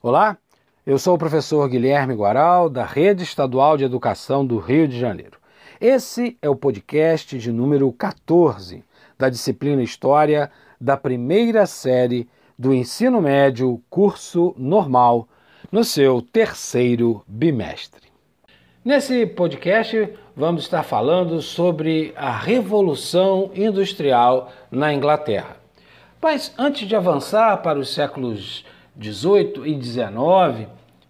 Olá, eu sou o professor Guilherme Guaral, da Rede Estadual de Educação do Rio de Janeiro. Esse é o podcast de número 14 da disciplina História da primeira série do ensino médio, curso normal, no seu terceiro bimestre. Nesse podcast, vamos estar falando sobre a Revolução Industrial na Inglaterra. Mas antes de avançar para os séculos 18 e 19,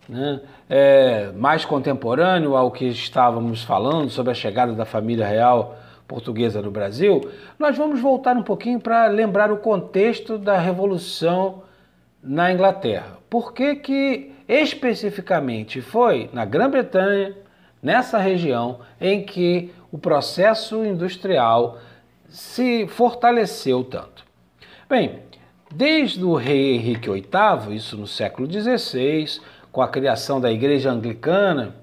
né, é, mais contemporâneo ao que estávamos falando sobre a chegada da família real portuguesa no Brasil, nós vamos voltar um pouquinho para lembrar o contexto da Revolução na Inglaterra. Por que, que especificamente foi na Grã-Bretanha, nessa região, em que o processo industrial se fortaleceu tanto? Bem, desde o rei Henrique VIII, isso no século XVI, com a criação da Igreja Anglicana,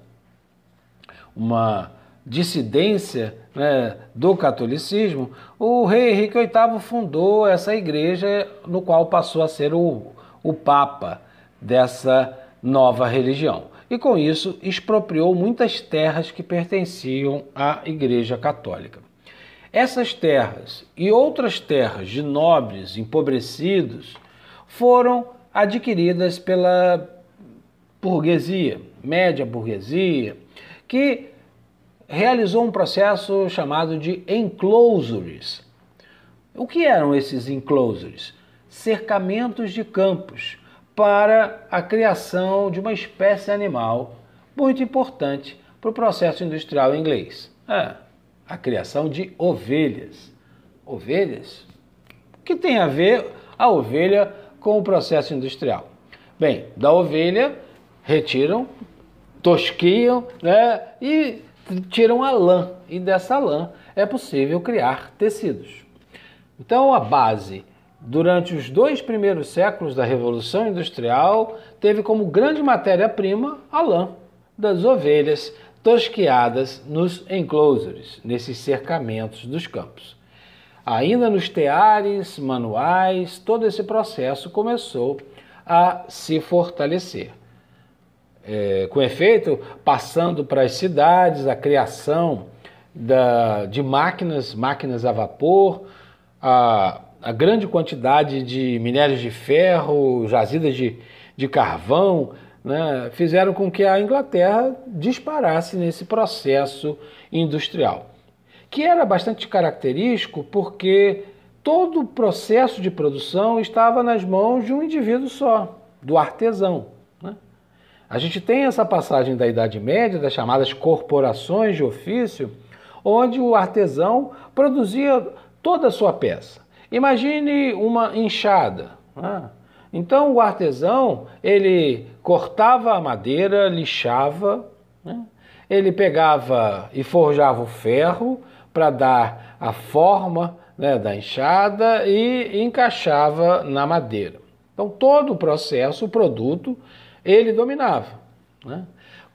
uma dissidência né, do catolicismo, o rei Henrique VIII fundou essa igreja, no qual passou a ser o, o papa dessa nova religião. E com isso expropriou muitas terras que pertenciam à Igreja Católica. Essas terras e outras terras de nobres empobrecidos foram adquiridas pela burguesia, média burguesia, que realizou um processo chamado de enclosures. O que eram esses enclosures? Cercamentos de campos para a criação de uma espécie animal muito importante para o processo industrial inglês. É, a criação de ovelhas. Ovelhas? O que tem a ver a ovelha com o processo industrial? Bem, da ovelha retiram, tosquiam né, e tiram a lã e dessa lã é possível criar tecidos. Então a base durante os dois primeiros séculos da Revolução Industrial teve como grande matéria-prima a lã das ovelhas tosquiadas nos enclosures, nesses cercamentos dos campos. Ainda nos teares manuais, todo esse processo começou a se fortalecer. É, com efeito, passando para as cidades, a criação da, de máquinas, máquinas a vapor, a, a grande quantidade de minérios de ferro, jazidas de, de carvão, né, fizeram com que a Inglaterra disparasse nesse processo industrial, que era bastante característico porque todo o processo de produção estava nas mãos de um indivíduo só, do artesão. A gente tem essa passagem da Idade Média, das chamadas corporações de ofício, onde o artesão produzia toda a sua peça. Imagine uma enxada. Né? Então o artesão ele cortava a madeira, lixava, né? ele pegava e forjava o ferro para dar a forma né, da enxada e encaixava na madeira. Então todo o processo, o produto, ele dominava. Né?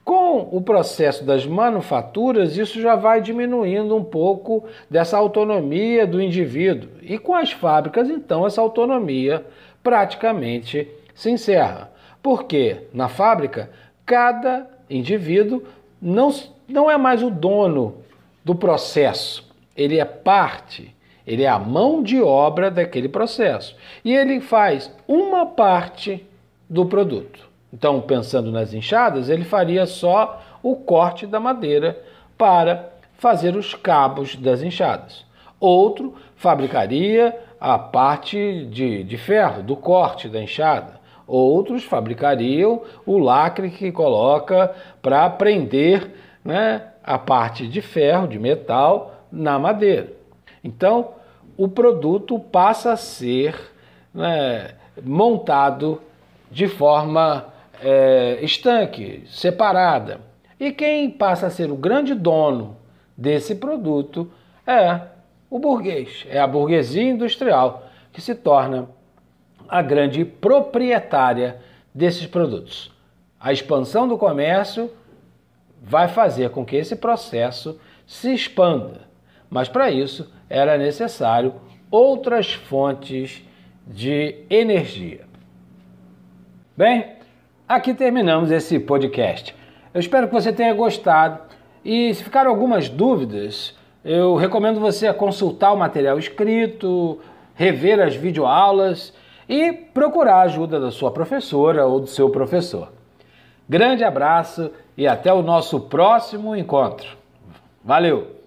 Com o processo das manufaturas, isso já vai diminuindo um pouco dessa autonomia do indivíduo. E com as fábricas, então, essa autonomia praticamente se encerra. Porque na fábrica, cada indivíduo não, não é mais o dono do processo, ele é parte, ele é a mão de obra daquele processo. E ele faz uma parte do produto. Então, pensando nas enxadas, ele faria só o corte da madeira para fazer os cabos das enxadas. Outro fabricaria a parte de, de ferro, do corte da enxada. Outros fabricariam o lacre que coloca para prender né, a parte de ferro, de metal, na madeira. Então, o produto passa a ser né, montado de forma é, estanque, separada. E quem passa a ser o grande dono desse produto é o burguês, é a burguesia industrial que se torna a grande proprietária desses produtos. A expansão do comércio vai fazer com que esse processo se expanda, mas para isso era necessário outras fontes de energia. Bem, aqui terminamos esse podcast. Eu espero que você tenha gostado e se ficaram algumas dúvidas, eu recomendo você consultar o material escrito, rever as videoaulas e procurar a ajuda da sua professora ou do seu professor. Grande abraço e até o nosso próximo encontro. Valeu!